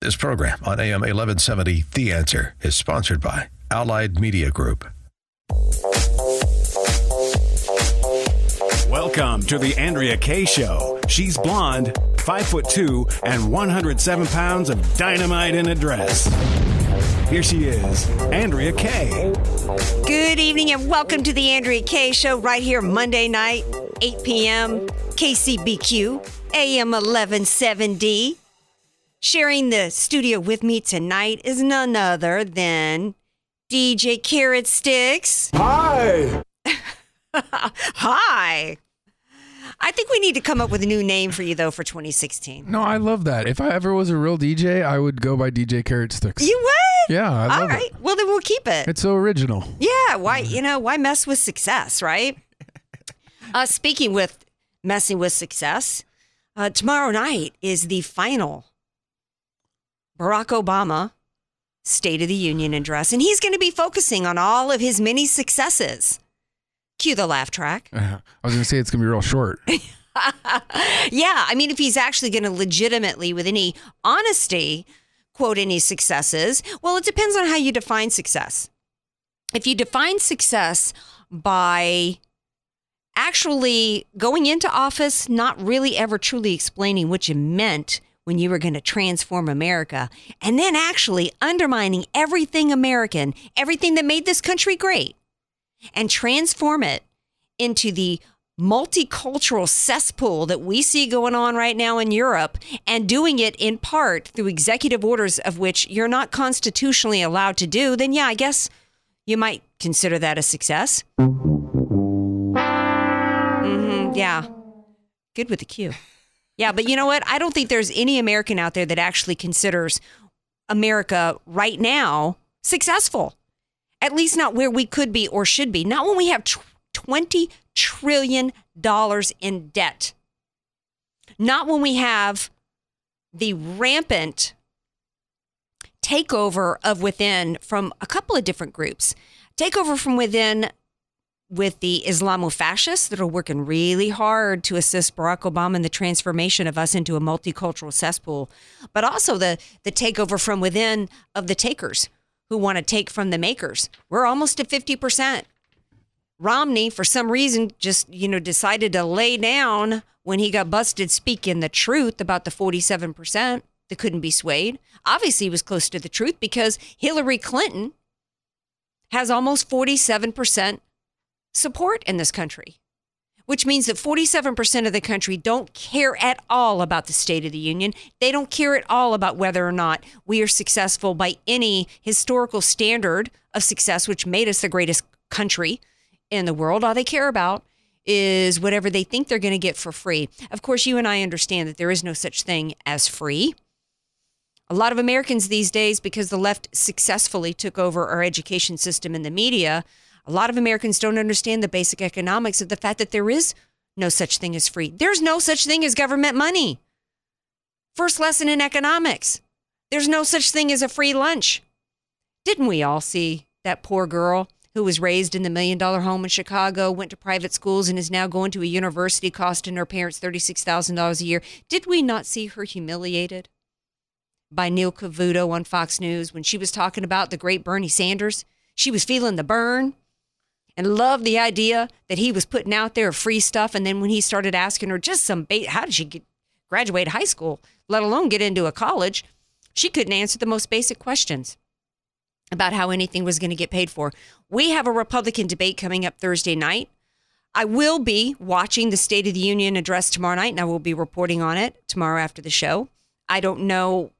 This program on AM 1170, The Answer, is sponsored by Allied Media Group. Welcome to the Andrea Kaye Show. She's blonde, five foot two, and 107 pounds of dynamite in a dress. Here she is, Andrea Kaye. Good evening and welcome to the Andrea Kaye Show right here Monday night, 8 p.m. KCBQ, AM 1170. Sharing the studio with me tonight is none other than DJ Carrot Sticks. Hi. Hi. I think we need to come up with a new name for you though for 2016. No, I love that. If I ever was a real DJ, I would go by DJ Carrot Sticks. You would? yeah, I All love right. it. Well, then we'll keep it. It's so original. Yeah, why you know why mess with success, right? Uh, speaking with messing with success, uh, tomorrow night is the final Barack Obama State of the Union address, and he's going to be focusing on all of his many successes. Cue the laugh track. I was gonna say it's gonna be real short. Yeah, I mean, if he's actually going to legitimately, with any honesty, quote any successes, well, it depends on how you define success. If you define success by actually going into office, not really ever truly explaining what you meant when you were going to transform America, and then actually undermining everything American, everything that made this country great, and transform it into the multicultural cesspool that we see going on right now in Europe and doing it in part through executive orders of which you're not constitutionally allowed to do, then yeah, I guess you might consider that a success. hmm yeah. Good with the cue. Yeah, but you know what? I don't think there's any American out there that actually considers America right now successful. At least not where we could be or should be. Not when we have 20 trillion dollars in debt. Not when we have the rampant takeover of within from a couple of different groups. Takeover from within with the Islamofascists that are working really hard to assist Barack Obama in the transformation of us into a multicultural cesspool, but also the the takeover from within of the takers who want to take from the makers. We're almost at 50%. Romney, for some reason, just you know decided to lay down when he got busted speaking the truth about the 47% that couldn't be swayed. Obviously, he was close to the truth because Hillary Clinton has almost 47% support in this country, which means that 47% of the country don't care at all about the State of the Union. They don't care at all about whether or not we are successful by any historical standard of success, which made us the greatest country in the world. All they care about is whatever they think they're going to get for free. Of course, you and I understand that there is no such thing as free. A lot of Americans these days, because the left successfully took over our education system and the media, a lot of Americans don't understand the basic economics of the fact that there is no such thing as free. There's no such thing as government money. First lesson in economics there's no such thing as a free lunch. Didn't we all see that poor girl who was raised in the million dollar home in Chicago, went to private schools, and is now going to a university costing her parents $36,000 a year? Did we not see her humiliated by Neil Cavuto on Fox News when she was talking about the great Bernie Sanders? She was feeling the burn and loved the idea that he was putting out there free stuff. And then when he started asking her just some, bait, how did she get, graduate high school, let alone get into a college, she couldn't answer the most basic questions about how anything was going to get paid for. We have a Republican debate coming up Thursday night. I will be watching the State of the Union address tomorrow night, and I will be reporting on it tomorrow after the show. I don't know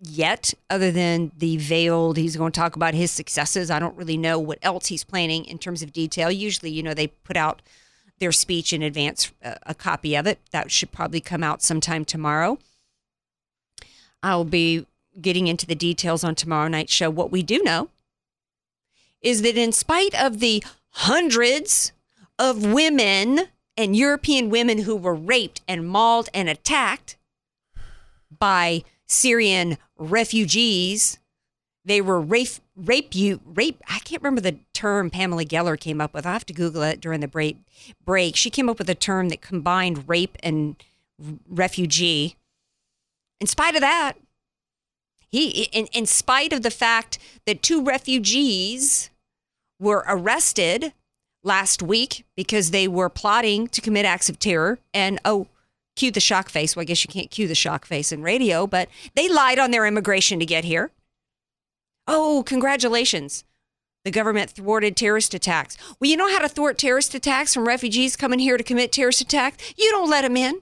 yet, other than the veiled, he's going to talk about his successes. I don't really know what else he's planning in terms of detail. Usually, you know, they put out their speech in advance, uh, a copy of it. That should probably come out sometime tomorrow. I'll be getting into the details on tomorrow night's show. What we do know is that in spite of the hundreds of women and European women who were raped and mauled and attacked by Syrian refugees, they were rape, rape you, rape. I can't remember the term Pamela Geller came up with. I have to Google it during the break. Break. She came up with a term that combined rape and refugee. In spite of that, He, in, in spite of the fact that two refugees were arrested last week because they were plotting to commit acts of terror, and oh, cue the shock face. Well, I guess you can't cue the shock face in radio, but they lied on their immigration to get here. Oh, congratulations. The government thwarted terrorist attacks. Well, you know how to thwart terrorist attacks from refugees coming here to commit terrorist attacks? You don't let them in.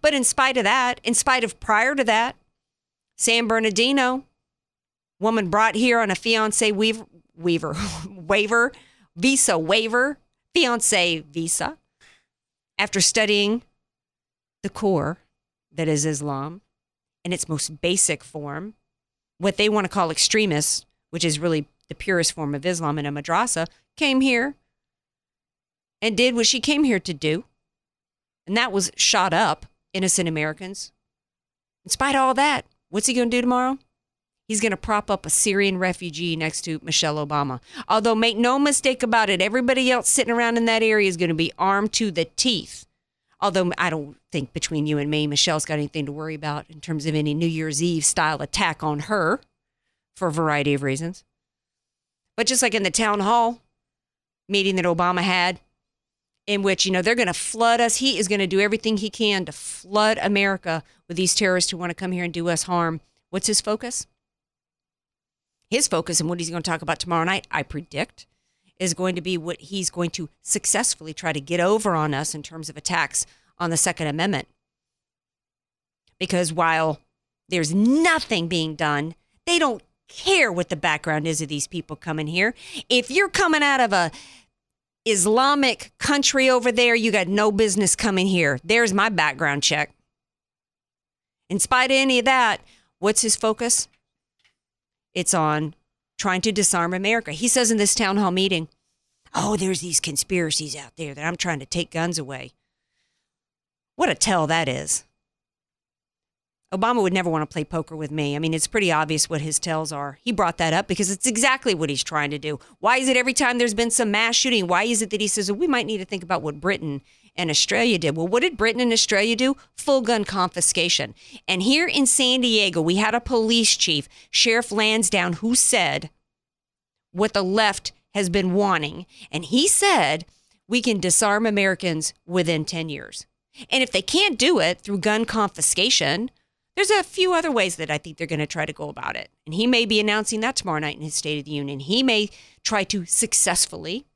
But in spite of that, in spite of prior to that, San Bernardino, woman brought here on a fiance weaver, weaver waiver, visa waiver, fiance visa, after studying the core that is Islam in its most basic form, what they want to call extremists, which is really the purest form of Islam in a madrasa, came here and did what she came here to do. And that was shot up innocent Americans. In spite of all that, what's he going to do tomorrow? He's going to prop up a Syrian refugee next to Michelle Obama. Although, make no mistake about it, everybody else sitting around in that area is going to be armed to the teeth. Although I don't think between you and me, Michelle's got anything to worry about in terms of any New Year's Eve style attack on her for a variety of reasons. But just like in the town hall meeting that Obama had, in which, you know, they're going to flood us. He is going to do everything he can to flood America with these terrorists who want to come here and do us harm. What's his focus? His focus and what he's going to talk about tomorrow night, I predict, is going to be what he's going to successfully try to get over on us in terms of attacks on the Second Amendment. Because while there's nothing being done, they don't care what the background is of these people coming here. If you're coming out of a Islamic country over there, you got no business coming here. There's my background check. In spite of any of that, what's his focus? It's on trying to disarm America. He says in this town hall meeting, Oh, there's these conspiracies out there that I'm trying to take guns away. What a tell that is. Obama would never want to play poker with me. I mean, it's pretty obvious what his tells are. He brought that up because it's exactly what he's trying to do. Why is it every time there's been some mass shooting, why is it that he says, well, we might need to think about what Britain and Australia did? Well, what did Britain and Australia do? Full gun confiscation. And here in San Diego, we had a police chief, Sheriff Lansdowne, who said what the left has been wanting. And he said, we can disarm Americans within 10 years. And if they can't do it through gun confiscation, there's a few other ways that I think they're going to try to go about it. And he may be announcing that tomorrow night in his State of the Union. He may try to successfully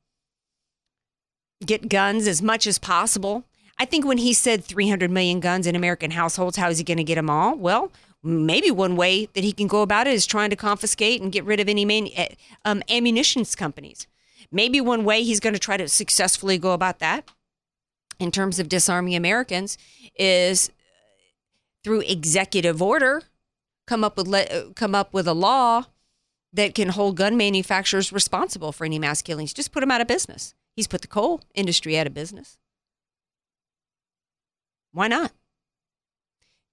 get guns as much as possible. I think when he said 300 million guns in American households, how is he going to get them all? Well, maybe one way that he can go about it is trying to confiscate and get rid of any main, eh, um, ammunitions companies. Maybe one way he's going to try to successfully go about that in terms of disarming Americans is through executive order come up with le- come up with a law that can hold gun manufacturers responsible for any mass killings. Just put them out of business. He's put the coal industry out of business. Why not?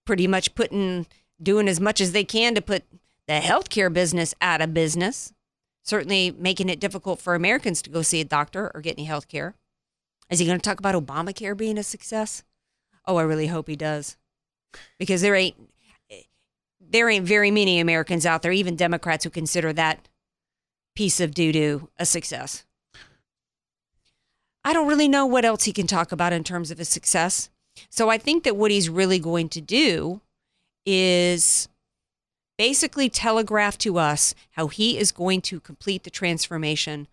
Pretty much putting doing as much as they can to put the healthcare business out of business. Certainly making it difficult for Americans to go see a doctor or get any health care. Is he going to talk about Obamacare being a success? Oh, I really hope he does because there ain't there ain't very many Americans out there, even Democrats, who consider that piece of doo doo a success. I don't really know what else he can talk about in terms of his success. So I think that what he's really going to do is basically telegraph to us how he is going to complete the transformation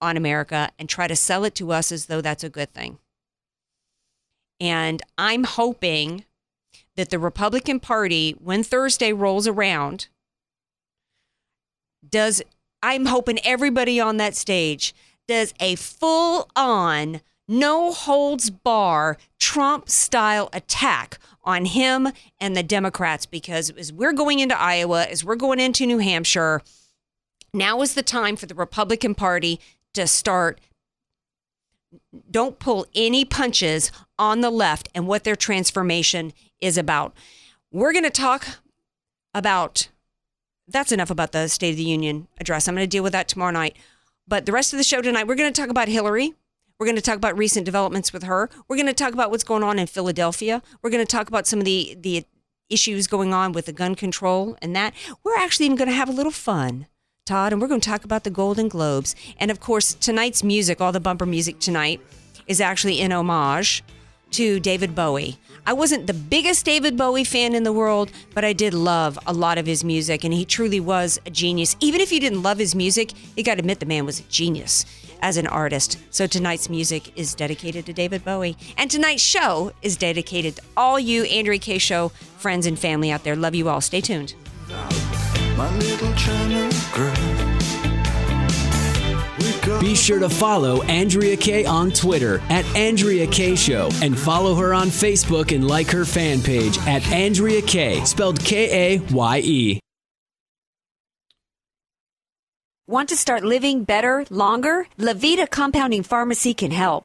on America and try to sell it to us as though that's a good thing. And I'm hoping that the Republican Party, when Thursday rolls around, does, I'm hoping everybody on that stage does a full on, no holds bar Trump style attack on him and the Democrats because as we're going into Iowa, as we're going into New Hampshire, now is the time for the Republican Party to start don't pull any punches on the left and what their transformation is about. We're going to talk about that's enough about the State of the Union address. I'm going to deal with that tomorrow night. But the rest of the show tonight, we're going to talk about Hillary. We're going to talk about recent developments with her. We're going to talk about what's going on in Philadelphia. We're going to talk about some of the the issues going on with the gun control and that, we're actually even going to have a little fun. Todd, and we're going to talk about the Golden Globes. And of course, tonight's music, all the bumper music tonight, is actually in homage to David Bowie. I wasn't the biggest David Bowie fan in the world, but I did love a lot of his music, and he truly was a genius. Even if you didn't love his music, you got to admit the man was a genius as an artist. So tonight's music is dedicated to David Bowie, and tonight's show is dedicated to all you Andrea Kaye Show friends and family out there. Love you all. Stay tuned. Be sure to follow Andrea Kaye on Twitter at Andrea Kaye Show and follow her on Facebook and like her fan page at Andrea Kaye, spelled K A Y E. Want to start living better, longer? Levita Compounding Pharmacy can help.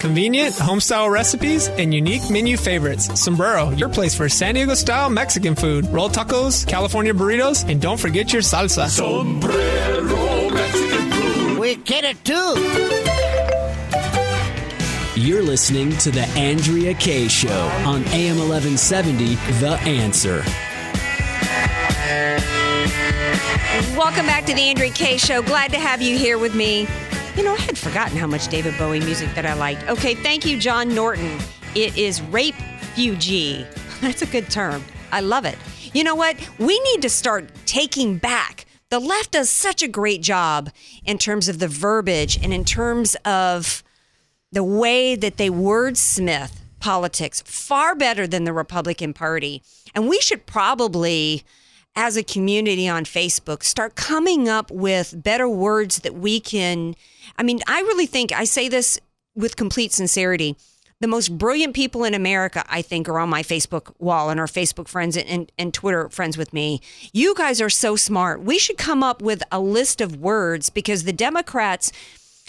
Convenient, home-style recipes, and unique menu favorites. Sombrero, your place for San Diego-style Mexican food. Roll tacos, California burritos, and don't forget your salsa. Sombrero Mexican food. We get it too. You're listening to The Andrea Kaye Show on AM 1170, The Answer. Welcome back to the Andrea Kaye Show. Glad to have you here with me. You know, I had forgotten how much David Bowie music that I liked. Okay, thank you, John Norton. It is rape fugie. That's a good term. I love it. You know what? We need to start taking back. The left does such a great job in terms of the verbiage and in terms of the way that they wordsmith politics far better than the Republican Party. And we should probably, as a community on Facebook, start coming up with better words that we can. I mean, I really think I say this with complete sincerity. The most brilliant people in America, I think, are on my Facebook wall and our Facebook friends and, and, Twitter friends with me. You guys are so smart. We should come up with a list of words because the Democrats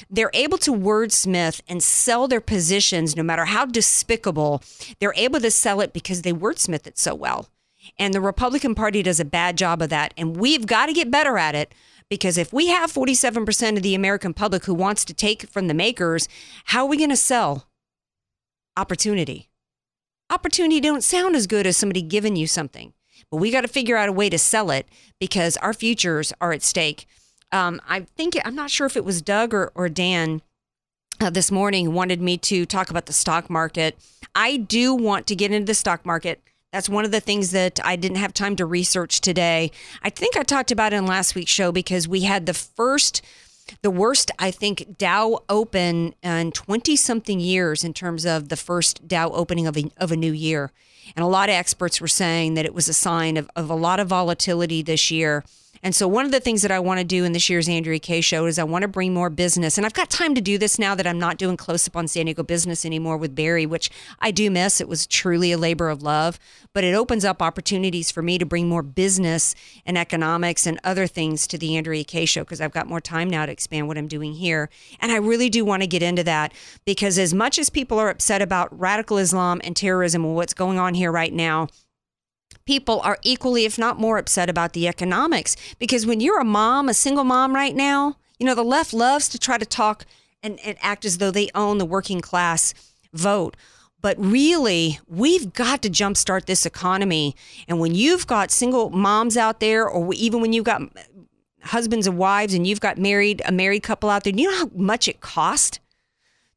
they're able to wordsmith and sell their positions no matter how despicable they're able to sell it because they wordsmith it so well and the republican party does a bad job of that and we've got to get better at it because if we have 47% of the american public who wants to take from the makers how are we going to sell opportunity opportunity don't sound as good as somebody giving you something but we got to figure out a way to sell it because our futures are at stake um, I think I'm not sure if it was Doug or, or Dan uh, this morning wanted me to talk about the stock market. I do want to get into the stock market. That's one of the things that I didn't have time to research today. I think I talked about it in last week's show because we had the first, the worst, I think, Dow open in 20 something years in terms of the first Dow opening of a, of a new year. And a lot of experts were saying that it was a sign of, of a lot of volatility this year. And so, one of the things that I want to do in this year's Andrea Kaye show is I want to bring more business. And I've got time to do this now that I'm not doing close up on San Diego business anymore with Barry, which I do miss. It was truly a labor of love, but it opens up opportunities for me to bring more business and economics and other things to the Andrea Kaye show because I've got more time now to expand what I'm doing here. And I really do want to get into that because, as much as people are upset about radical Islam and terrorism and what's going on here right now, people are equally, if not more, upset about the economics. Because when you're a mom, a single mom right now, you know, the left loves to try to talk and, and act as though they own the working class vote. But really, we've got to jumpstart this economy. And when you've got single moms out there, or even when you've got husbands and wives and you've got married a married couple out there, do you know how much it costs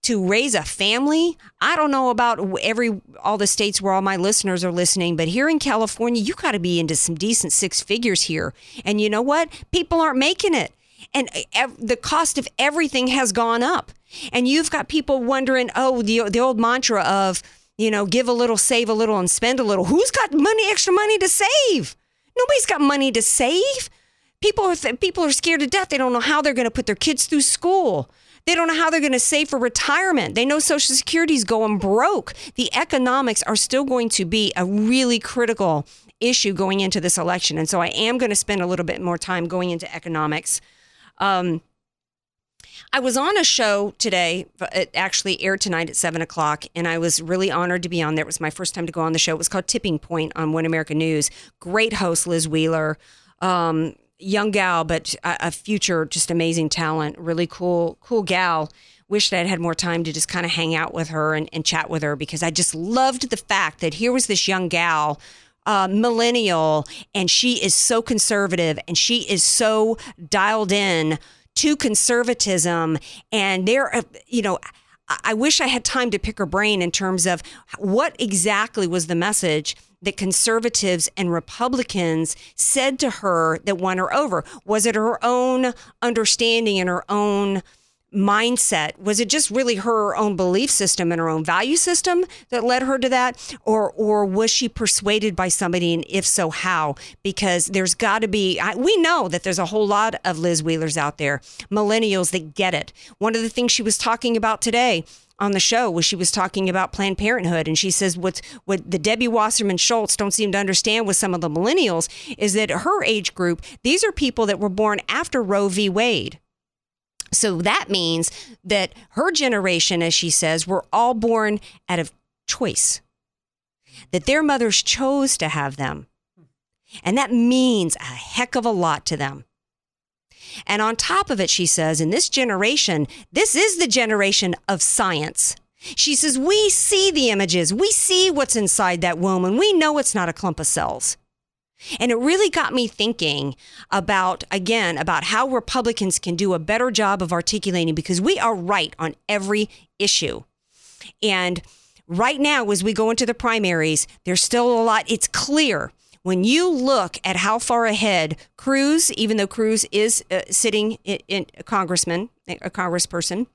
to raise a family. I don't know about every all the states where all my listeners are listening, but here in California, you got to be into some decent six figures here. And you know what? People aren't making it. And eh, ev- the cost of everything has gone up. And you've got people wondering, oh, the the old mantra of, you know, give a little, save a little and spend a little. Who's got money extra money to save? Nobody's got money to save. People are people are scared to death. They don't know how they're going to put their kids through school. They don't know how they're going to save for retirement. They know Social Security's going broke. The economics are still going to be a really critical issue going into this election. And so I am going to spend a little bit more time going into economics. Um, I was on a show today. It actually aired tonight at seven o'clock, and I was really honored to be on there. It was my first time to go on the show. It was called Tipping Point on One America News. Great host, Liz Wheeler. Um, young gal, but a, a future just amazing talent. Really cool, cool gal. Wish that I'd had more time to just kind of hang out with her and, and chat with her because I just loved the fact that here was this young gal uh, millennial and she is so conservative and she is so dialed in to conservatism and there uh, you know I- wish I had time to pick her brain in terms of what exactly was the message that conservatives and Republicans said to her that won her over. Was it her own understanding and her own mindset? Was it just really her own belief system and her own value system that led her to that? Or or was she persuaded by somebody and if so how? Because there's got to be I, we know that there's a whole lot of Liz Wheelers out there, millennials that get it. One of the things she was talking about today on the show was she was talking about Planned Parenthood, and she says what what the Debbie Wasserman Schultz don't seem to understand with some of the millennials is that her age group, these are people that were born after Roe v. Wade. So that means that her generation, as she says, were all born out of choice, that their mothers chose to have them. And that means a heck of a lot to them. And on top of it, she says, in this generation, this is the generation of science. She says, we see the images, we see what's inside that womb, and we know it's not a clump of cells. And it really got me thinking about, again, about how Republicans can do a better job of articulating because we are right on every issue. And right now, as we go into the primaries, there's still a lot. It's clear when you look at how far ahead Cruz, even though Cruz is uh, sitting in, in a congressman, a congressperson,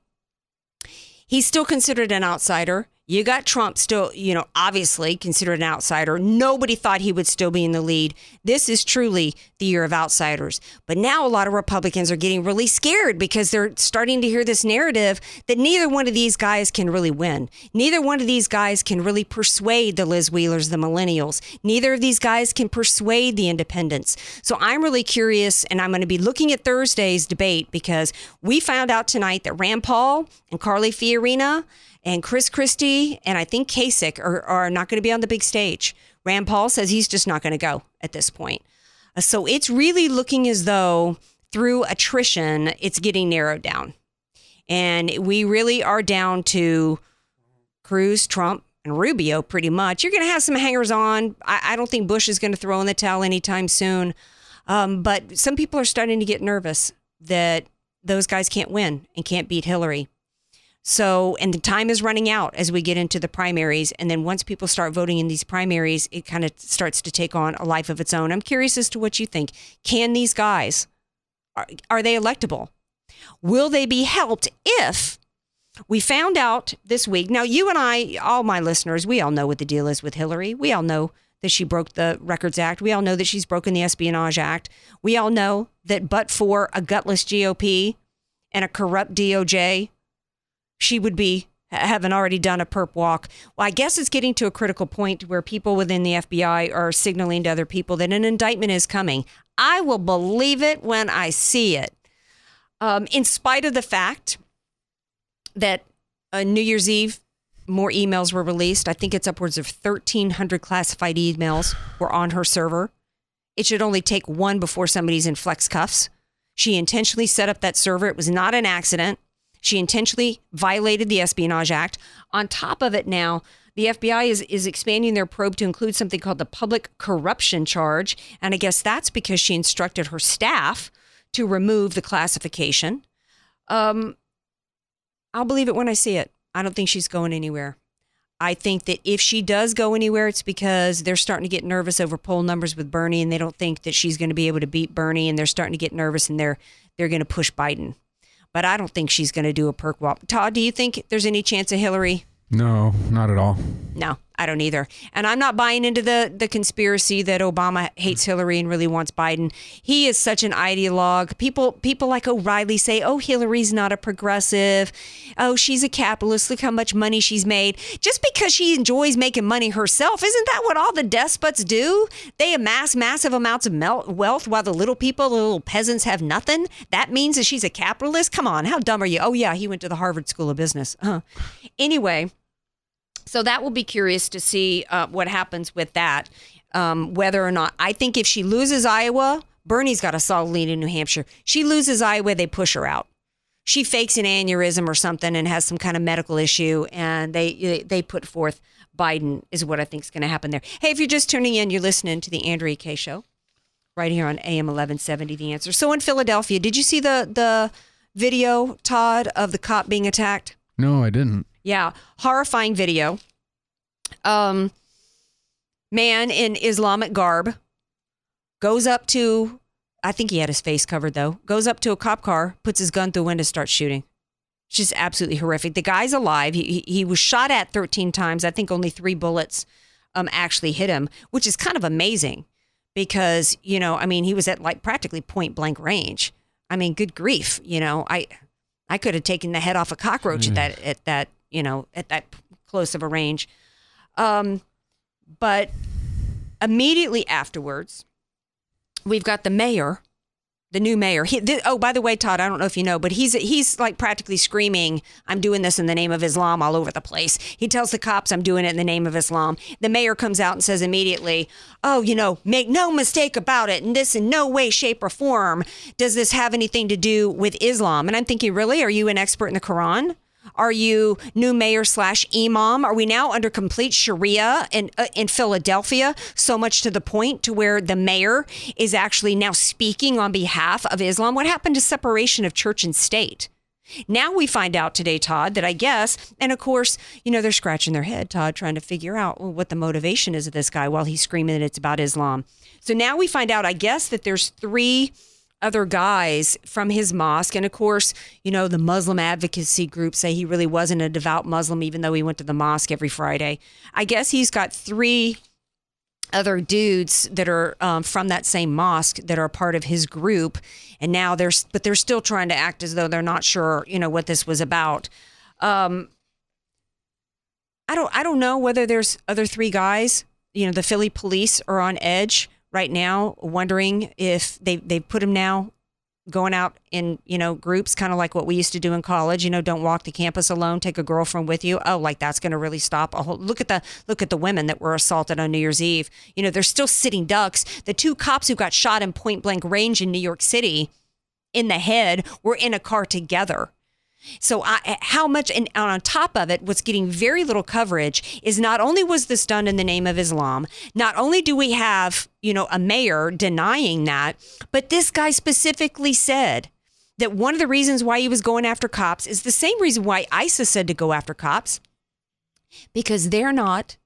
he's still considered an outsider. You got Trump still, you know, obviously considered an outsider. Nobody thought he would still be in the lead. This is truly the year of outsiders. But now a lot of Republicans are getting really scared because they're starting to hear this narrative that neither one of these guys can really win. Neither one of these guys can really persuade the Liz Wheelers, the millennials. Neither of these guys can persuade the independents. So I'm really curious, and I'm going to be looking at Thursday's debate because we found out tonight that Rand Paul and Carly Fiorina and Chris Christie and I think Kasich are, are not going to be on the big stage. Rand Paul says he's just not going to go at this point. Uh, So it's really looking as though through attrition, it's getting narrowed down. And we really are down to Cruz, Trump, and Rubio pretty much. You're going to have some hangers on. I, I don't think Bush is going to throw in the towel anytime soon. Um, but some people are starting to get nervous that those guys can't win and can't beat Hillary. So, and the time is running out as we get into the primaries. And then once people start voting in these primaries, it kind of starts to take on a life of its own. I'm curious as to what you think. Can these guys, are, are they electable? Will they be helped if we found out this week? Now, you and I, all my listeners, we all know what the deal is with Hillary. We all know that she broke the Records Act. We all know that she's broken the Espionage Act. We all know that but for a gutless GOP and a corrupt DOJ, she would be having already done a perp walk. Well, I guess it's getting to a critical point where people within the FBI are signaling to other people that an indictment is coming. I will believe it when I see it. Um, in spite of the fact that uh, New Year's Eve, more emails were released. I think it's upwards of 1,300 classified emails were on her server. It should only take one before somebody's in flex cuffs. She intentionally set up that server. It was not an accident. She intentionally violated the Espionage Act. On top of it, now the FBI is is expanding their probe to include something called the public corruption charge, and I guess that's because she instructed her staff to remove the classification. Um, I'll believe it when I see it. I don't think she's going anywhere. I think that if she does go anywhere, it's because they're starting to get nervous over poll numbers with Bernie, and they don't think that she's going to be able to beat Bernie, and they're starting to get nervous, and they're they're going to push Biden. But I don't think she's going to do a perp walk. Todd, do you think there's any chance of Hillary? No, not at all. No, I don't either. And I'm not buying into the the conspiracy that Obama hates Hillary and really wants Biden. He is such an ideologue. People people like O'Reilly say, "Oh, Hillary's not a progressive. Oh, she's a capitalist. Look how much money she's made." Just because she enjoys making money herself, isn't that what all the despots do? They amass massive amounts of wealth while the little people, the little peasants have nothing. That means that she's a capitalist? Come on, how dumb are you? Oh yeah, he went to the Harvard School of Business. Uh. Anyway, so that will be curious to see uh, what happens with that. Um, whether or not I think if she loses Iowa, Bernie's got a solid lead in New Hampshire. She loses Iowa, they push her out. She fakes an aneurysm or something and has some kind of medical issue, and they they put forth Biden is what I think is going to happen there. Hey, if you're just tuning in, you're listening to the Andrea Kaye Show right here on AM 1170. The answer. So in Philadelphia, did you see the the video, Todd, of the cop being attacked? No, I didn't. Yeah, horrifying video. Um, man in Islamic garb goes up to, I think he had his face covered though, goes up to a cop car, puts his gun through the window, starts shooting. It's just absolutely horrific. The guy's alive. He, he, he was shot at 13 times. I think only three bullets um, actually hit him, which is kind of amazing because, you know, I mean, he was at like practically point blank range. I mean, good grief. You know, I, I could have taken the head off a cockroach at that, at that, you know, at that close of a range. Um, but immediately afterwards, we've got the mayor, the new mayor. He, oh, by the way, Todd, I don't know if you know, but he's he's like practically screaming, "I'm doing this in the name of Islam" all over the place. He tells the cops, "I'm doing it in the name of Islam." The mayor comes out and says immediately, "Oh, you know, make no mistake about it, and this in no way, shape, or form does this have anything to do with Islam." And I'm thinking, really, are you an expert in the Quran? Are you new mayor slash imam? Are we now under complete Sharia in uh, in Philadelphia? So much to the point to where the mayor is actually now speaking on behalf of Islam. What happened to separation of church and state? Now we find out today, Todd, that I guess, and of course, you know, they're scratching their head, Todd, trying to figure out well, what the motivation is of this guy while he's screaming that it's about Islam. So now we find out, I guess, that there's three other guys from his mosque. And of course, you know, the Muslim advocacy group say he really wasn't a devout Muslim, even though he went to the mosque every Friday. I guess he's got three other dudes that are um, from that same mosque that are part of his group. And now they're, but they're still trying to act as though they're not sure, you know, what this was about. Um, I don't, I don't know whether there's other three guys, you know, the Philly police are on edge right now, wondering if they they put them now going out in you know groups, kind of like what we used to do in college. You know, don't walk the campus alone. Take a girlfriend with you. Oh, like that's going to really stop a whole. Look at the look at the women that were assaulted on New Year's Eve. You know, they're still sitting ducks. The two cops who got shot in point blank range in New York City in the head were in a car together. So, I, how much, and on top of it, what's getting very little coverage is not only was this done in the name of Islam, not only do we have, you know, a mayor denying that, but this guy specifically said that one of the reasons why he was going after cops is the same reason why ISIS said to go after cops, because they're not,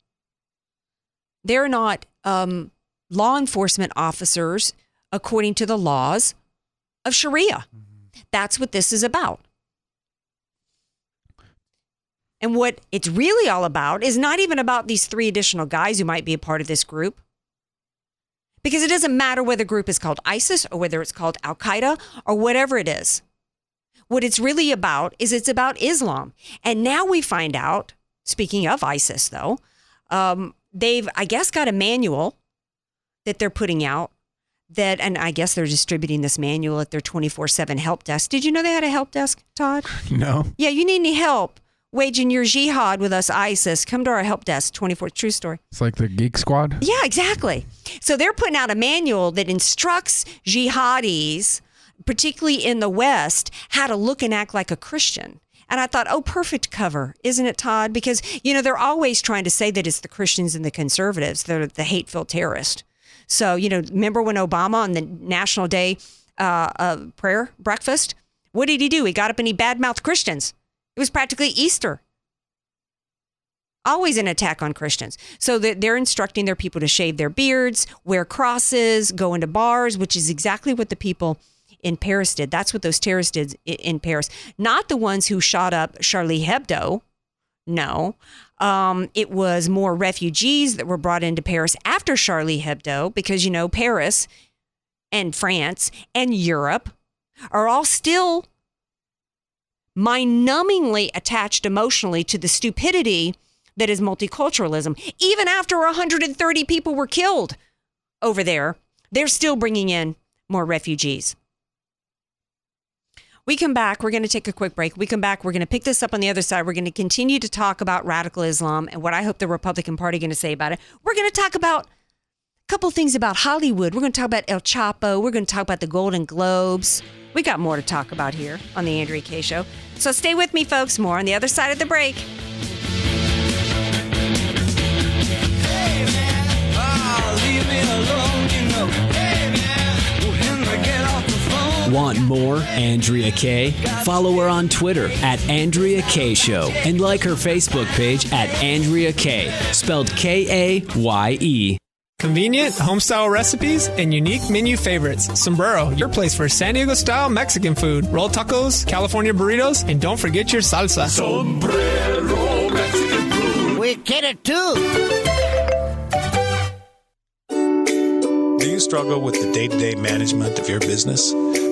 they're not um, law enforcement officers according to the laws of Sharia. That's what this is about. And what it's really all about is not even about these three additional guys who might be a part of this group. Because it doesn't matter whether the group is called ISIS or whether it's called Al Qaeda or whatever it is. What it's really about is it's about Islam. And now we find out, speaking of ISIS though, um, they've, I guess, got a manual that they're putting out that, and I guess they're distributing this manual at their 24 7 help desk. Did you know they had a help desk, Todd? No. Yeah, you need any help waging your jihad with us, ISIS, come to our help desk, 24 True Story. It's like the Geek Squad? Yeah, exactly. So they're putting out a manual that instructs jihadis, particularly in the West, how to look and act like a Christian. And I thought, oh, perfect cover, isn't it, Todd? Because, you know, they're always trying to say that it's the Christians and the conservatives that are the hateful terrorist. So, you know, remember when Obama on the National Day uh, uh, prayer breakfast, what did he do? He got up and he badmouthed Christians. It was practically Easter. Always an attack on Christians. So that they're instructing their people to shave their beards, wear crosses, go into bars, which is exactly what the people in Paris did. That's what those terrorists did in Paris. Not the ones who shot up Charlie Hebdo. No. Um, it was more refugees that were brought into Paris after Charlie Hebdo because, you know, Paris and France and Europe are all still mind numbingly attached emotionally to the stupidity that is multiculturalism. Even after 130 people were killed over there, they're still bringing in more refugees. We come back, we're going to take a quick break. We come back, we're going to pick this up on the other side. We're going to continue to talk about radical Islam and what I hope the Republican Party is going to say about it. We're going to talk about a couple things about Hollywood. We're going to talk about El Chapo. We're going to talk about the Golden Globes. We got more to talk about here on the Andrea Kaye Show. So stay with me, folks. More on the other side of the break. Want more Andrea Kaye? Follow her on Twitter at Andrea Kaye Show and like her Facebook page at Andrea Kaye, spelled K A Y E. Convenient, home-style recipes, and unique menu favorites. Sombrero, your place for San Diego-style Mexican food. Roll tacos, California burritos, and don't forget your salsa. Sombrero Mexican food. We get it too. Do you struggle with the day to day management of your business?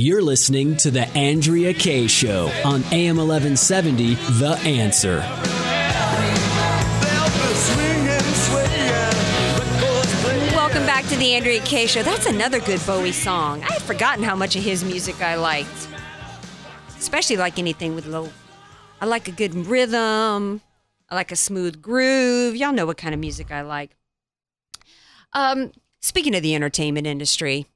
You're listening to The Andrea Kaye Show on AM 1170, The Answer. Welcome back to the Andrea Kaye Show. That's another good Bowie song. I had forgotten how much of his music I liked, especially like anything with low. I like a good rhythm. I like a smooth groove. Y'all know what kind of music I like. Um, speaking of the entertainment industry,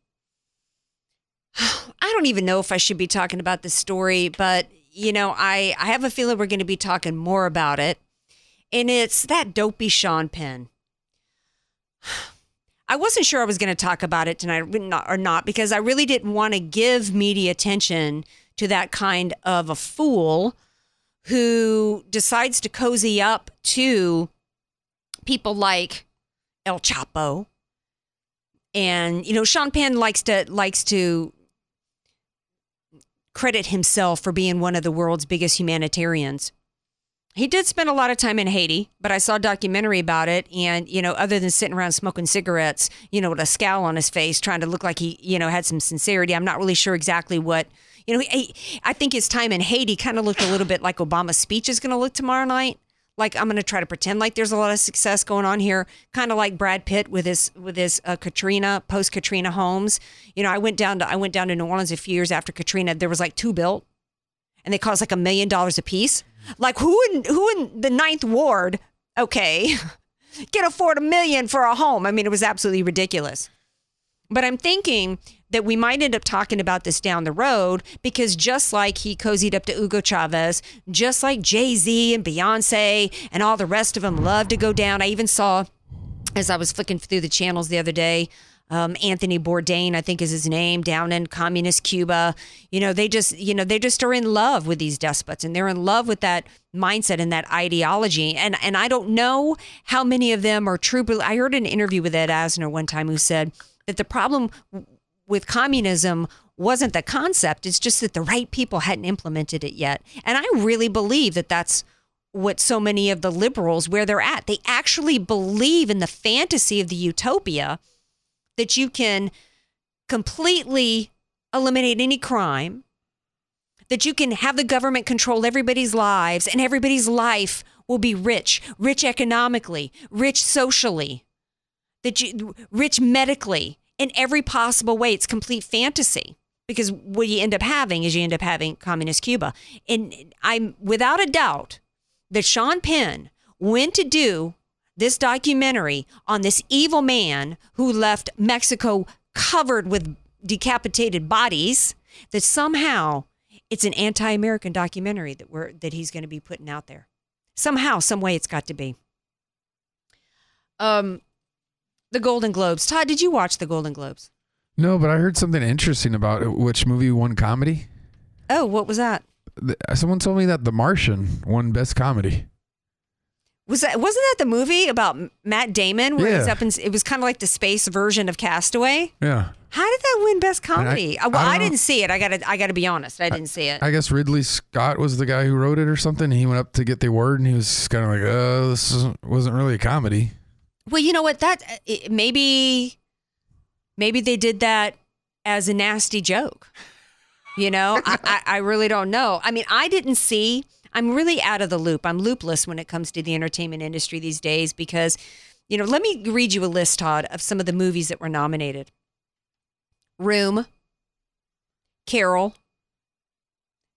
I don't even know if I should be talking about this story, but you know, I I have a feeling we're going to be talking more about it, and it's that dopey Sean Penn. I wasn't sure I was going to talk about it tonight or not because I really didn't want to give media attention to that kind of a fool who decides to cozy up to people like El Chapo. And you know, Sean Penn likes to likes to credit himself for being one of the world's biggest humanitarians. He did spend a lot of time in Haiti, but I saw a documentary about it. And, you know, other than sitting around smoking cigarettes, you know, with a scowl on his face, trying to look like he, you know, had some sincerity, I'm not really sure exactly what, you know, he, I think his time in Haiti kind of looked a little bit like Obama's speech is going to look tomorrow night. Like I'm going to try to pretend like there's a lot of success going on here, kind of like Brad Pitt with his with his uh, Katrina post Katrina homes. You know, I went down to I went down to New Orleans a few years after Katrina. There was like two built, and they cost like a million dollars a piece. Like who in who in the ninth ward? Okay, Can't afford a million for a home. I mean, it was absolutely ridiculous. But I'm thinking that we might end up talking about this down the road because just like he cozied up to Hugo Chavez, just like Jay Z and Beyonce and all the rest of them love to go down. I even saw, as I was flicking through the channels the other day, um, Anthony Bourdain, I think is his name, down in communist Cuba. You know, they just, you know, they just are in love with these despots and they're in love with that mindset and that ideology. And and I don't know how many of them are true. I heard an interview with Ed Asner one time who said that the problem with communism wasn't the concept; it's just that the right people hadn't implemented it yet. And I really believe that that's what so many of the liberals where they're at. They actually believe in the fantasy of the utopia that you can completely eliminate any crime, that you can have the government control everybody's lives, and everybody's life will be rich, rich economically, rich socially, that you rich medically in every possible way. It's complete fantasy because what you end up having is you end up having communist Cuba. And I'm without a doubt that Sean Penn went to do this documentary on this evil man who left Mexico covered with decapitated bodies that somehow it's an anti-American documentary that we're that he's going to be putting out there. Somehow, some way it's got to be. Um the Golden Globes. Todd, did you watch the Golden Globes? No, but I heard something interesting about it. which movie won comedy. Oh, what was that? Someone told me that The Martian won best comedy. Was that wasn't that the movie about Matt Damon where he's Yeah. up in it was kind of like the space version of Castaway? Yeah. How did that win best comedy? I Uh, well, don't I, know. didn't see it. I got to I got to be honest. I didn't see it. I guess Ridley Scott was the guy who wrote it or something. He went up to get the award and he was kind of like, "Uh, this isn't- wasn't really a comedy." Well, you know what? That uh, it- maybe maybe they did that as a nasty joke. You know, I, I, I really don't know. I mean, I didn't see. I'm really out of the loop. I'm loopless when it comes to the entertainment industry these days because, you know, let me read you a list, Todd, of some of the movies that were nominated. Room, Carol,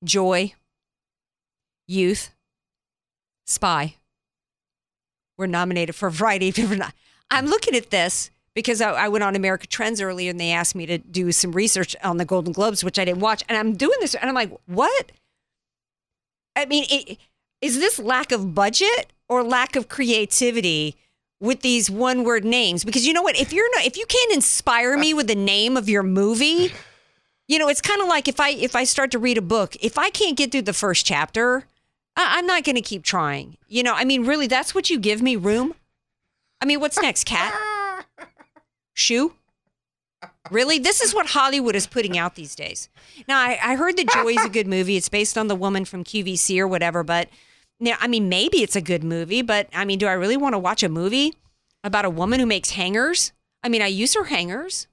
Joy, Youth, Spy were nominated for a variety of different. I'm looking at this because I, I went on America Trends earlier and they asked me to do some research on the Golden Globes, which I didn't watch. And I'm doing this and I'm like, what? I mean, it, is this lack of budget or lack of creativity with these one word names? Because you know what? If you're not, if you can't inspire me with the name of your movie, you know, it's kind of like if I if I start to read a book, if I can't get through the first chapter, I, I'm not going to keep trying. You know, I mean, really, that's what you give me room. I mean, what's next, cat? Shoe? Really? This is what Hollywood is putting out these days. Now, I, I heard that Joy is a good movie. It's based on the woman from QVC or whatever, but yeah, I mean, maybe it's a good movie, but I mean, do I really want to watch a movie about a woman who makes hangers? I mean, I use her hangers.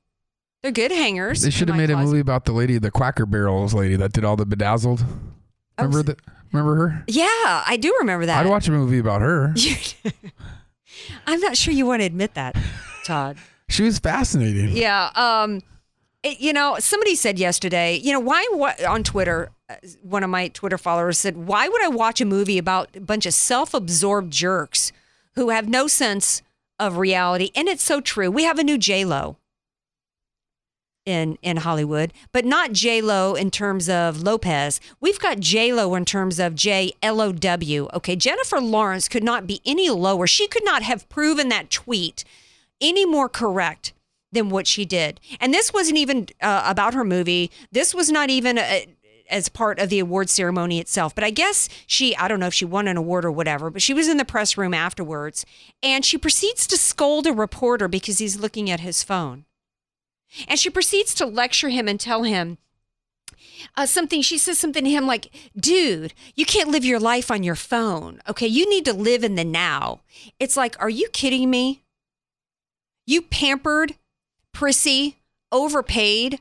They're good hangers. They should have made a movie about the lady, the Quacker Barrels lady that did all the bedazzled. Oh, Remember that? Remember her? Yeah, I do remember that. I'd watch a movie about her. I'm not sure you want to admit that, Todd. She was fascinating. Yeah. Um, it- you know, somebody said yesterday, you know, why what on Twitter, uh, one of my Twitter followers said, why would I watch a movie about a bunch of self-absorbed jerks who have no sense of reality? And it's so true. We have a new J Lo in in Hollywood, but not J Lo in terms of Lopez. We've got J Lo in terms of J L O W. Okay, Jennifer Lawrence could not be any lower. She could not have proven that tweet any more correct than what she did. And this wasn't even uh, about her movie. This was not even uh as part of the award ceremony itself. But I guess she, I don't know if she won an award or whatever, but she was in the press room afterwards and she proceeds to scold a reporter because he's looking at his phone. And she proceeds to lecture him and tell him uh, something. She says something to him like, dude, you can't live your life on your phone. Okay. You need to live in the now. It's like, are you kidding me? You pampered, prissy, overpaid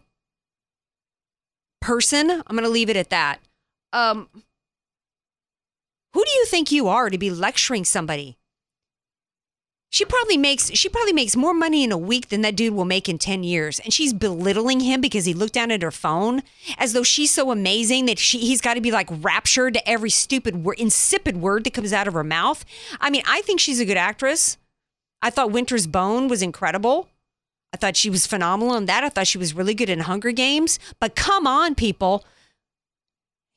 person. I'm going to leave it at that. Um, who do you think you are to be lecturing somebody? She probably makes she probably makes more money in a week than that dude will make in 10 years and she's belittling him because he looked down at her phone as though she's so amazing that she he's got to be like raptured to every stupid word insipid word that comes out of her mouth. I mean, I think she's a good actress. I thought Winter's Bone was incredible. I thought she was phenomenal in that. I thought she was really good in Hunger Games. But come on, people.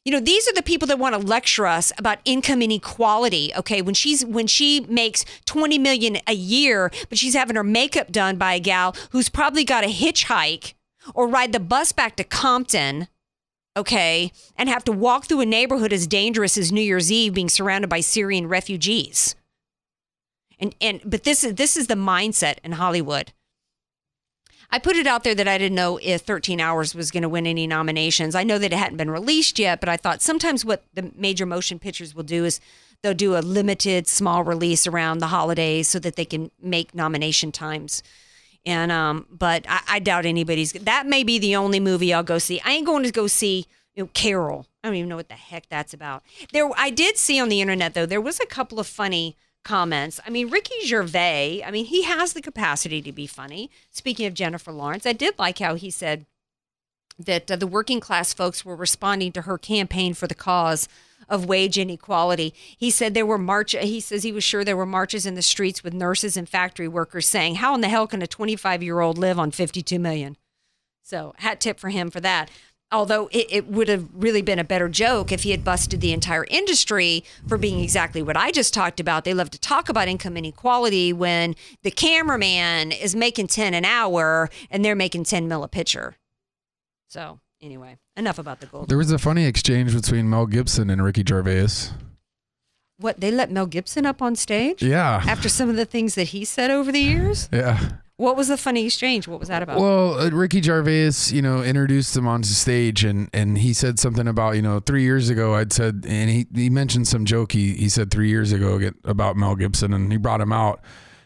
You know, these are the people that want to lecture us about income inequality. Okay, when she's when she makes 20 million a year, but she's having her makeup done by a gal who's probably got a hitchhike or ride the bus back to Compton, okay, and have to walk through a neighborhood as dangerous as New Year's Eve being surrounded by Syrian refugees. And and but this is this is the mindset in Hollywood. I put it out there that I didn't know if 13 Hours was going to win any nominations. I know that it hadn't been released yet, but I thought sometimes what the major motion pictures will do is they'll do a limited small release around the holidays so that they can make nomination times. And um, but I, I doubt anybody's that may be the only movie I'll go see. I ain't going to go see you know, Carol. I don't even know what the heck that's about. There, I did see on the internet though there was a couple of funny comments. I mean, Ricky Gervais, I mean, he has the capacity to be funny. Speaking of Jennifer Lawrence, I did like how he said that uh, the working class folks were responding to her campaign for the cause of wage inequality. He said there were march he says he was sure there were marches in the streets with nurses and factory workers saying, "How in the hell can a 25-year-old live on 52 million?" So, hat tip for him for that although it, it, would have really been a better joke if he had busted the entire industry for being exactly what I just talked about. They love to talk about income inequality when the cameraman is making 10 an hour and they're making 10 mil a picture. So, anyway, enough about the gold. There was a funny exchange between Mel Gibson and Ricky Gervais. What, they let Mel Gibson up on stage? Yeah. After some of the things that he said over the years? Yeah. What was the funny exchange? What was that about? Well, uh, Ricky Gervais, you know, introduced him onto stage, and and he said something about, you know, three years ago I'd said, and he he mentioned some joke he he said three years ago about Mel Gibson, and he brought him out,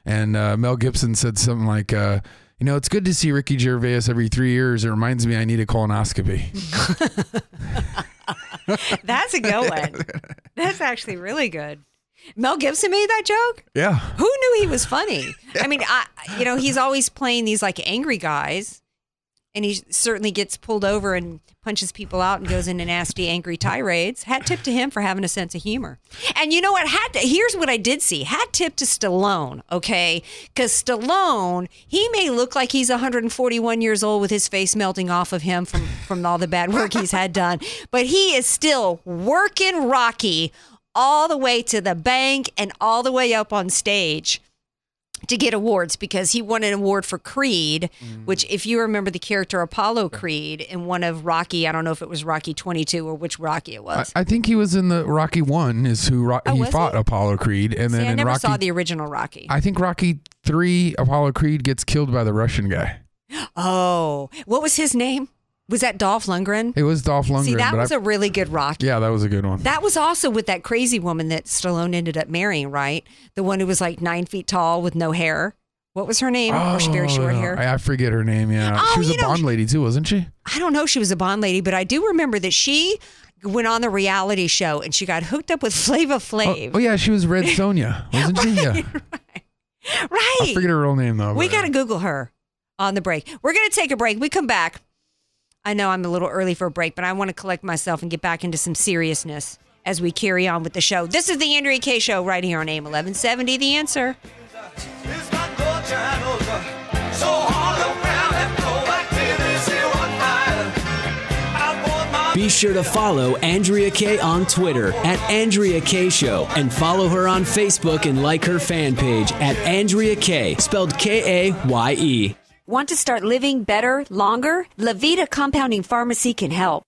and uh, Mel Gibson said something like. Uh, you know, it's good to see Ricky Gervais every three years. It reminds me I need a colonoscopy. That's a good one. That's actually really good. Mel Gibson made that joke? Yeah. Who knew he was funny? I mean, I you know, he's always playing these like angry guys. And he certainly gets pulled over and punches people out and goes into nasty, angry tirades. Hat tip to him for having a sense of humor. And you know what? Hat here's what I did see. Hat tip to Stallone, okay? Because Stallone, he may look like he's 141 years old with his face melting off of him from from all the bad work he's had done, but he is still working Rocky all the way to the bank and all the way up on stage to get awards because he won an award for Creed, mm. which, if you remember the character Apollo Creed in one of Rocky, I don't know if it was Rocky 22 or which Rocky it was. I, I think he was in the Rocky 1 is who Ro- oh, he fought he? Apollo Creed. And See, then I in never Rocky, saw the original Rocky. I think Rocky 3, Apollo Creed gets killed by the Russian guy. Oh, what was his name? Was that Dolph Lundgren? It was Dolph Lundgren. See, that was I, a really good Rocky. Yeah, that was a good one. That was also with that crazy woman that Stallone ended up marrying, right? The one who was like nine feet tall with no hair. What was her name? Oh, she very oh, short no. hair. I, I forget her name. Yeah, Oh, she was a know, Bond lady too, wasn't she? I don't know she was a Bond lady, but I do remember that she went on the reality show and she got hooked up with Flava Oh, Flav. oh, yeah, she was Red Sonja, wasn't she? Yeah, right. I forget her real name though. We got to Google her on the break. We're going to take a break. We come back. I know I'm a little early for a break, but I want to collect myself and get back into some seriousness as we carry on with the show. This is the Andrea Kaye Show right here on AM 1170. The answer. Be sure to follow Andrea Kaye on Twitter at Andrea Kaye Show and follow her on Facebook and like her fan page at Andrea Kaye, spelled K A Y E. Want to start living better, longer? Levita Compounding Pharmacy can help.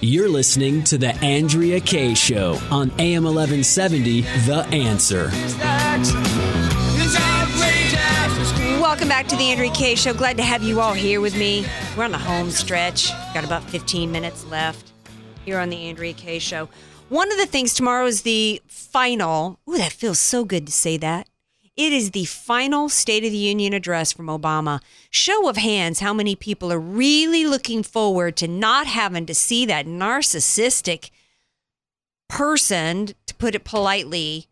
You're listening to The Andrea Kaye Show on AM 1170, The Answer. Welcome back to the Andrea Kaye Show. Glad to have you all here with me. We're on the home stretch. Got about 15 minutes left here on the Andrea Kaye Show. One of the things tomorrow is the final. Ooh, that feels so good to say that. It is the final State of the Union address from Obama. Show of hands, how many people are really looking forward to not having to see that narcissistic person, to put it politely.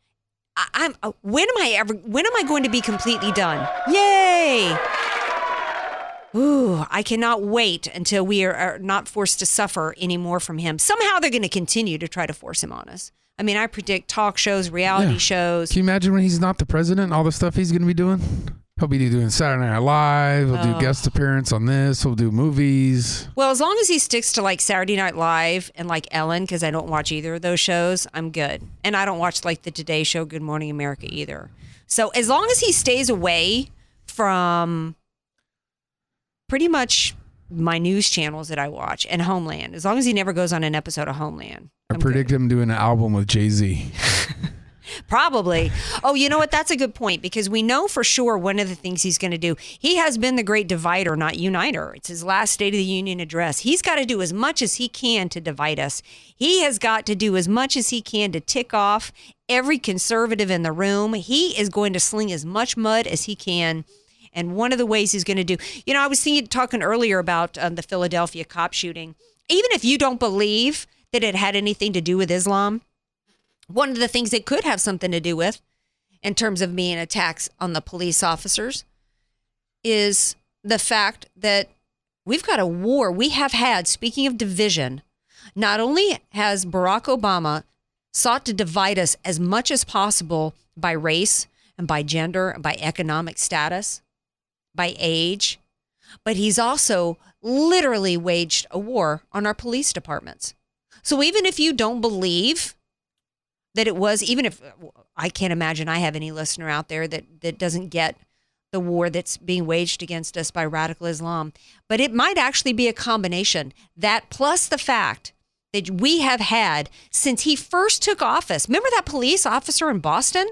I, I'm uh, when am I ever when am I going to be completely done? Yay! Ooh, I cannot wait until we are, are not forced to suffer anymore from him. Somehow they're going to continue to try to force him on us. I mean, I predict talk shows, reality Yeah. shows. Can you imagine when he's not the president, all the stuff he's going to be doing? He'll be doing Saturday Night Live. He'll Oh. do guest appearance on this. He'll do movies. Well, as long as he sticks to like Saturday Night Live and like Ellen, because I don't watch either of those shows, I'm good. And I don't watch like the Today Show, Good Morning America either. So as long as he stays away from pretty much my news channels that I watch and Homeland, as long as he never goes on an episode of Homeland, I predict him doing an album with Jay Z. Probably. Oh, you know what? That's a good point because we know for sure one of the things he's going to do. He has been the great divider, not uniter. It's his last State of the Union address. He's got to do as much as he can to divide us. He has got to do as much as he can to tick off every conservative in the room. He is going to sling as much mud as he can. And one of the ways he's going to do, you know, I was thinking, talking earlier about um, the Philadelphia cop shooting. Even if you don't believe that it had anything to do with Islam, one of the things it could have something to do with in terms of being attacks on the police officers is the fact that we've got a war we have had speaking of division not only has barack obama sought to divide us as much as possible by race and by gender and by economic status by age but he's also literally waged a war on our police departments so even if you don't believe that it was even if I can't imagine I have any listener out there that that doesn't get the war that's being waged against us by radical Islam, but it might actually be a combination that plus the fact that we have had since he first took office. Remember that police officer in Boston?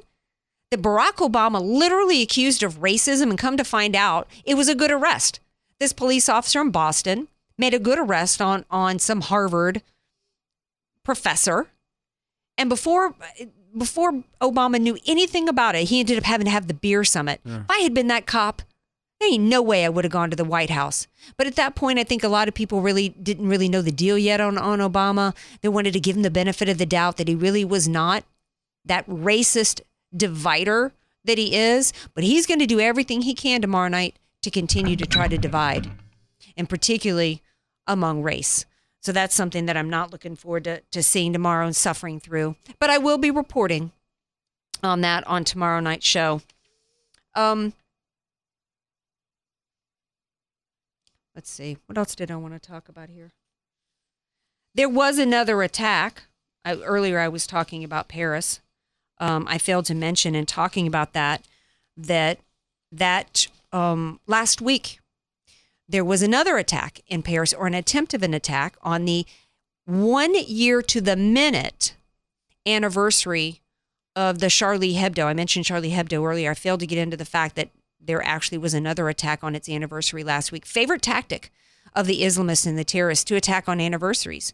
That Barack Obama literally accused of racism and come to find out it was a good arrest. This police officer in Boston made a good arrest on on some Harvard professor and before before Obama knew anything about it, he ended up having to have the beer summit. If I had been that cop, there ain't no way I would have gone to the White House. But at that point, I think a lot of people really didn't really know the deal yet on, on Obama. They wanted to give him the benefit of the doubt that he really was not that racist divider that he is. But he's going to do everything he can tomorrow night to continue to try to divide, and particularly among race. So that's something that I'm not looking forward to, to seeing tomorrow and suffering through. But I will be reporting on that on tomorrow night's show. Um, let's see. What else did I want to talk about here? There was another attack. I, earlier, I was talking about Paris. Um, I failed to mention in talking about that that that um, last week there was another attack in Paris, or an attempt of an attack on the one year to the minute anniversary of the Charlie Hebdo. I mentioned Charlie Hebdo earlier. I failed to get into the fact that there actually was another attack on its anniversary last week. Favorite tactic of the Islamists and the terrorists to attack on anniversaries.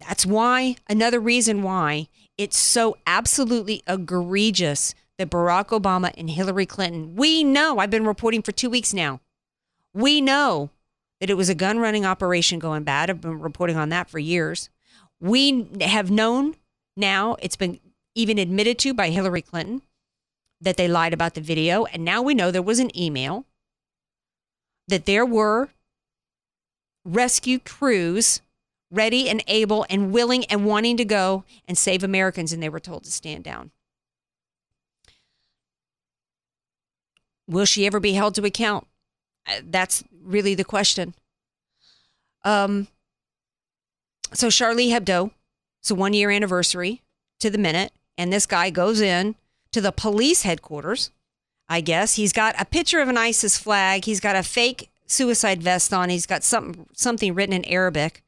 That's why, another reason why it's so absolutely egregious that Barack Obama and Hillary Clinton, we know, I've been reporting for two weeks now, we know that it was a gun running operation going bad. I've been reporting on that for years. We have known now, it's been even admitted to by Hillary Clinton that they lied about the video. And now we know there was an email, that there were rescue crews ready and able and willing and wanting to go and save Americans, and they were told to stand down. Will she ever be held to account? Uh, That's really the question. Um, so Charlie Hebdo, it's a one year anniversary to the minute, and this guy goes in to the police headquarters. I guess he's got a picture of an ISIS flag. He's got a fake suicide vest on. He's got something something written in Arabic,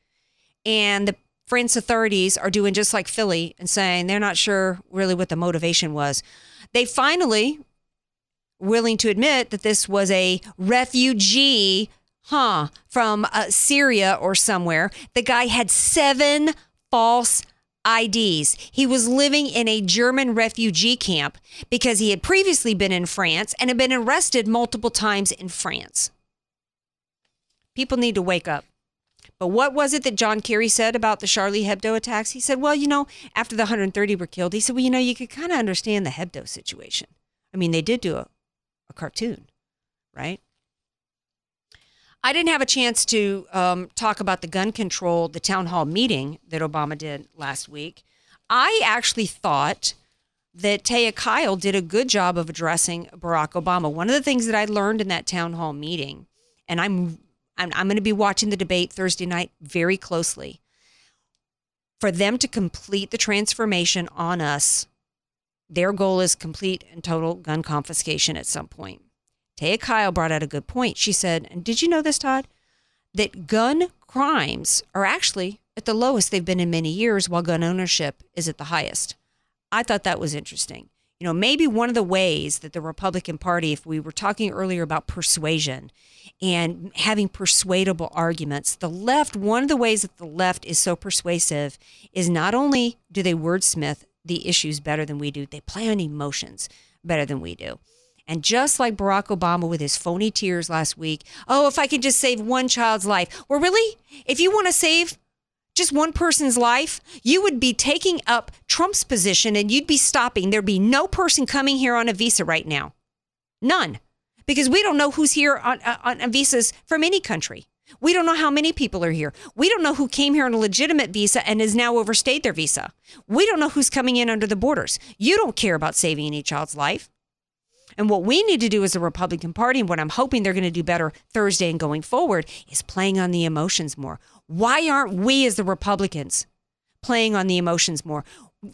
and the France authorities are doing just like Philly and saying they're not sure really what the motivation was. They finally willing to admit that this was a refugee, huh, from uh, Syria or somewhere. The guy had seven false IDs. He was living in a German refugee camp because he had previously been in France and had been arrested multiple times in France. People need to wake up. But what was it that John Kerry said about the Charlie Hebdo attacks? He said, well, you know, after the 130 were killed, he said, well, you know, you could kind of understand the Hebdo situation. I mean, they did do a, a cartoon, right? I didn't have a chance to um, talk about the gun control, the town hall meeting that Obama did last week. I actually thought that Taya Kyle did a good job of addressing Barack Obama. One of the things that I learned in that town hall meeting, and I'm I'm, I'm going to be watching the debate Thursday night very closely. For them to complete the transformation on us, their goal is complete and total gun confiscation at some point. Taya Kyle brought out a good point. She said, and did you know this, Todd? That gun crimes are actually at the lowest they've been in many years, while gun ownership is at the highest. I thought that was interesting. You know, maybe one of the ways that the Republican Party, if we were talking earlier about persuasion and having persuadable arguments, the left, one of the ways that the left is so persuasive is not only do they wordsmith the issues better than we do, they play on emotions better than we do. And just like Barack Obama with his phony tears last week, oh, if I could just save one child's life. Well, really? If you want to save just one person's life, you would be taking up Trump's position and you'd be stopping. There'd be no person coming here on a visa right now. None. Because we don't know who's here on, uh, on, visas from any country. We don't know how many people are here. We don't know who came here on a legitimate visa and has now overstayed their visa. We don't know who's coming in under the borders. You don't care about saving any child's life. And what we need to do as a Republican Party, and what I'm hoping they're going to do better Thursday and going forward, is playing on the emotions more. Why aren't we as the Republicans playing on the emotions more?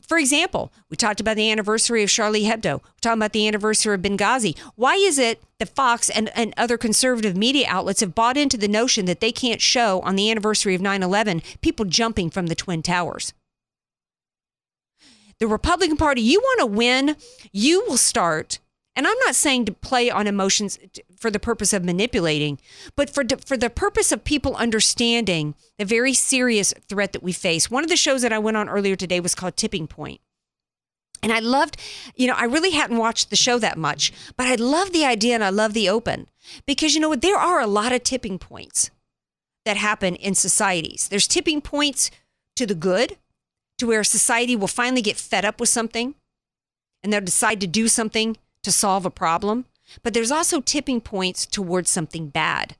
For example, we talked about the anniversary of Charlie Hebdo. We're talking about the anniversary of Benghazi. Why is it that Fox and, and other conservative media outlets have bought into the notion that they can't show on the anniversary of 9 11 people jumping from the Twin Towers? The Republican Party, you want to win, you will start and I'm not saying to play on emotions for the purpose of manipulating, but for for the purpose of people understanding the very serious threat that we face. One of the shows that I went on earlier today was called Tipping Point. And I loved, you know, I really hadn't watched the show that much, but I love the idea and I love the open because, you know what, there are a lot of tipping points that happen in societies. There's tipping points to the good, to where society will finally get fed up with something and they'll decide to do something to solve a problem, but there's also tipping points towards something bad.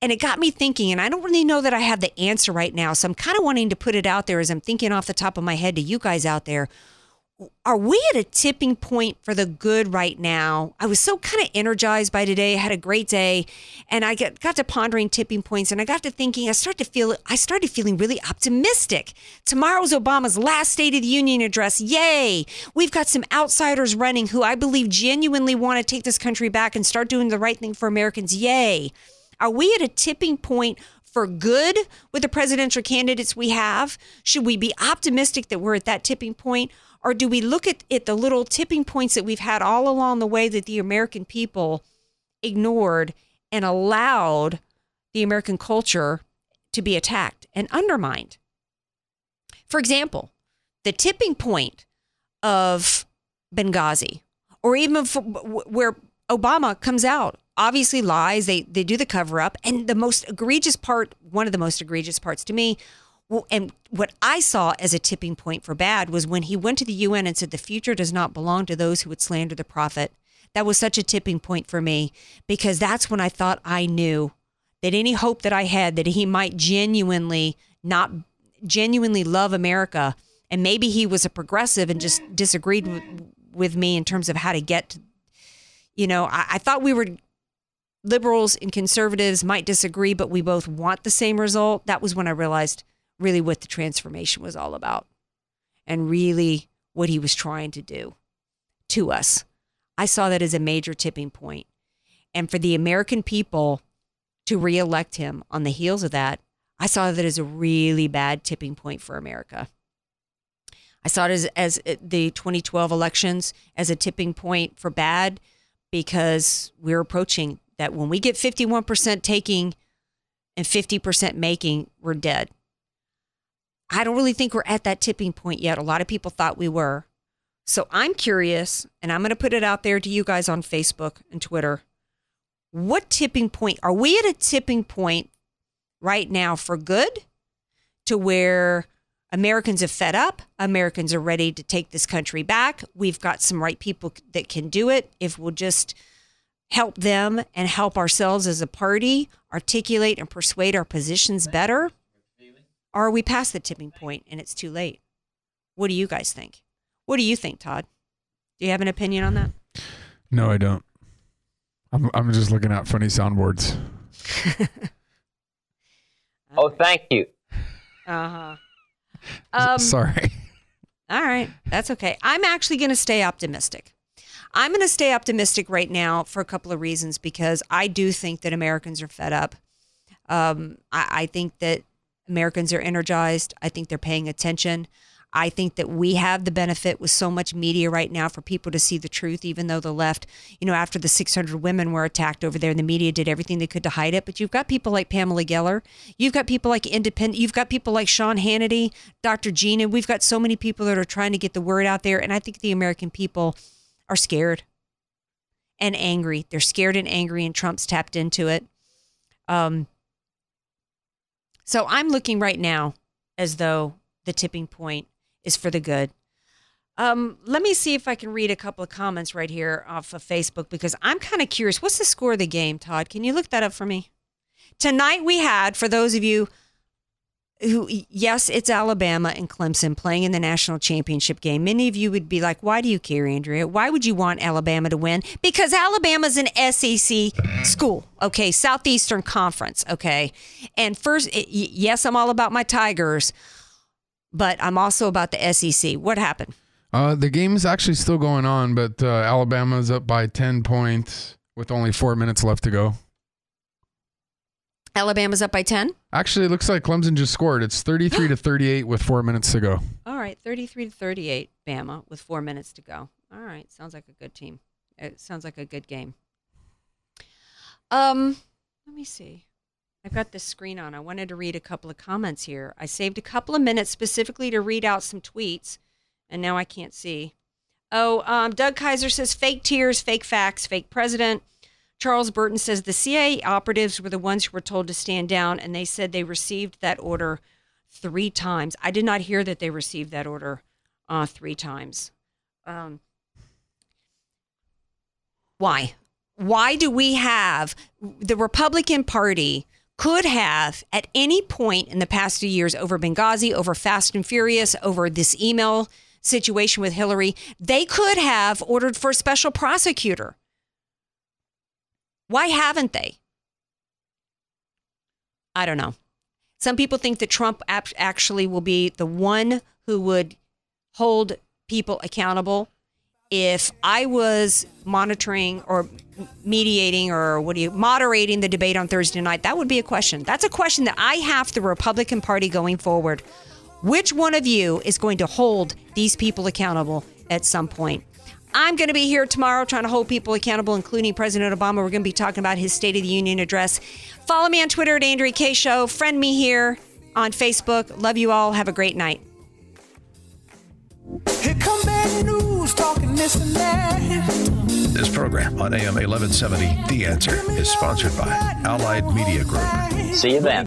And it got me thinking, and I don't really know that I have the answer right now. So I'm kind of wanting to put it out there as I'm thinking off the top of my head to you guys out there. Are we at a tipping point for the good right now? I was so kind of energized by today. I had a great day and I got, got to pondering tipping points and I got to thinking, I started to feel, I started feeling really optimistic. Tomorrow's Obama's last State of the Union address. Yay. We've got some outsiders running who I believe genuinely want to take this country back and start doing the right thing for Americans. Yay. Are we at a tipping point for good with the presidential candidates we have? Should we be optimistic that we're at that tipping point? Or do we look at, at the little tipping points that we've had all along the way that the American people ignored and allowed the American culture to be attacked and undermined? For example, the tipping point of Benghazi, or even where Obama comes out, obviously lies. They they do the cover up, and the most egregious part, one of the most egregious parts to me, and what I saw as a tipping point for bad was when he went to the UN and said the future does not belong to those who would slander the prophet. That was such a tipping point for me because that's when I thought I knew that any hope that I had that he might genuinely not genuinely love America and maybe he was a progressive and just disagreed with, with me in terms of how to get to, you know, I, I thought we were liberals and conservatives might disagree, but we both want the same result. That was when I realized really what the transformation was all about and really what he was trying to do to us. I saw that as a major tipping point. And for the American people to reelect him on the heels of that, I saw that as a really bad tipping point for America. I saw it as, as uh, the 2012 elections as a tipping point for bad because we're approaching that when we get 51% taking and 50% making, we're dead. I don't really think we're at that tipping point yet. A lot of people thought we were. So I'm curious, and I'm going to put it out there to you guys on Facebook and Twitter. What tipping point are we at a tipping point right now for good to where Americans are fed up? Americans are ready to take this country back. We've got some right people that can do it if we'll just help them and help ourselves as a party articulate and persuade our positions better? Or are we past the tipping point and it's too late? What do you guys think? What do you think, Todd? Do you have an opinion on that? No, I don't. I'm I'm just looking at funny soundboards. oh, thank you. Uh huh. Um, Sorry. All right, that's okay. I'm actually going to stay optimistic. I'm going to stay optimistic right now for a couple of reasons because I do think that Americans are fed up. Um, I, I think that Americans are energized. I think they're paying attention. I think that we have the benefit with so much media right now for people to see the truth, even though the left, you know, after the 600 women were attacked over there, the media did everything they could to hide it. But you've got people like Pamela Geller. You've got people like Independent. You've got people like Sean Hannity, Dr. Gina. We've got so many people that are trying to get the word out there. And I think the American people are scared and angry. They're scared and angry, and Trump's tapped into it. Um, so I'm looking right now as though the tipping point is for the good. Um, let me see if I can read a couple of comments right here off of Facebook because I'm kind of curious. What's the score of the game, Todd? Can you look that up for me? Tonight we had, for those of you who, yes, it's Alabama and Clemson playing in the national championship game. Many of you would be like, why do you care, Andrea? Why would you want Alabama to win? Because Alabama's an SEC school, okay? Southeastern Conference, okay? And first, yes, I'm all about my Tigers, but I'm also about the SEC. What happened? Uh, the game is actually still going on, but uh, Alabama's up by 10 points with only four minutes left to go. Alabama's up by 10? Actually, it looks like Clemson just scored. It's 33 to 38 with four minutes to go. All right, 33 to 38, Bama with four minutes to go. All right, sounds like a good team. It sounds like a good game. Um, let me see. I've got this screen on. I wanted to read a couple of comments here. I saved a couple of minutes specifically to read out some tweets, and now I can't see. Oh, um, Doug Kaiser says fake tears, fake facts, fake president. Charles Burton says the CIA operatives were the ones who were told to stand down, and they said they received that order three times. I did not hear that they received that order uh, three times. Um, why? Why do we have the Republican Party? Could have at any point in the past few years over Benghazi, over Fast and Furious, over this email situation with Hillary, they could have ordered for a special prosecutor why haven't they? I don't know. Some people think that Trump actually will be the one who would hold people accountable. If I was monitoring or mediating or what do you moderating the debate on Thursday night, that would be a question. That's a question that I have the Republican Party going forward. Which one of you is going to hold these people accountable at some point? I'm going to be here tomorrow trying to hold people accountable, including President Obama. We're going to be talking about his State of the Union address. Follow me on Twitter at Andrea Kaye Show. Friend me here on Facebook. Love you all. Have a great night. Here come bad news talking this and that. This program on AM 1170, The Answer, is sponsored by Allied Media Group. See you then.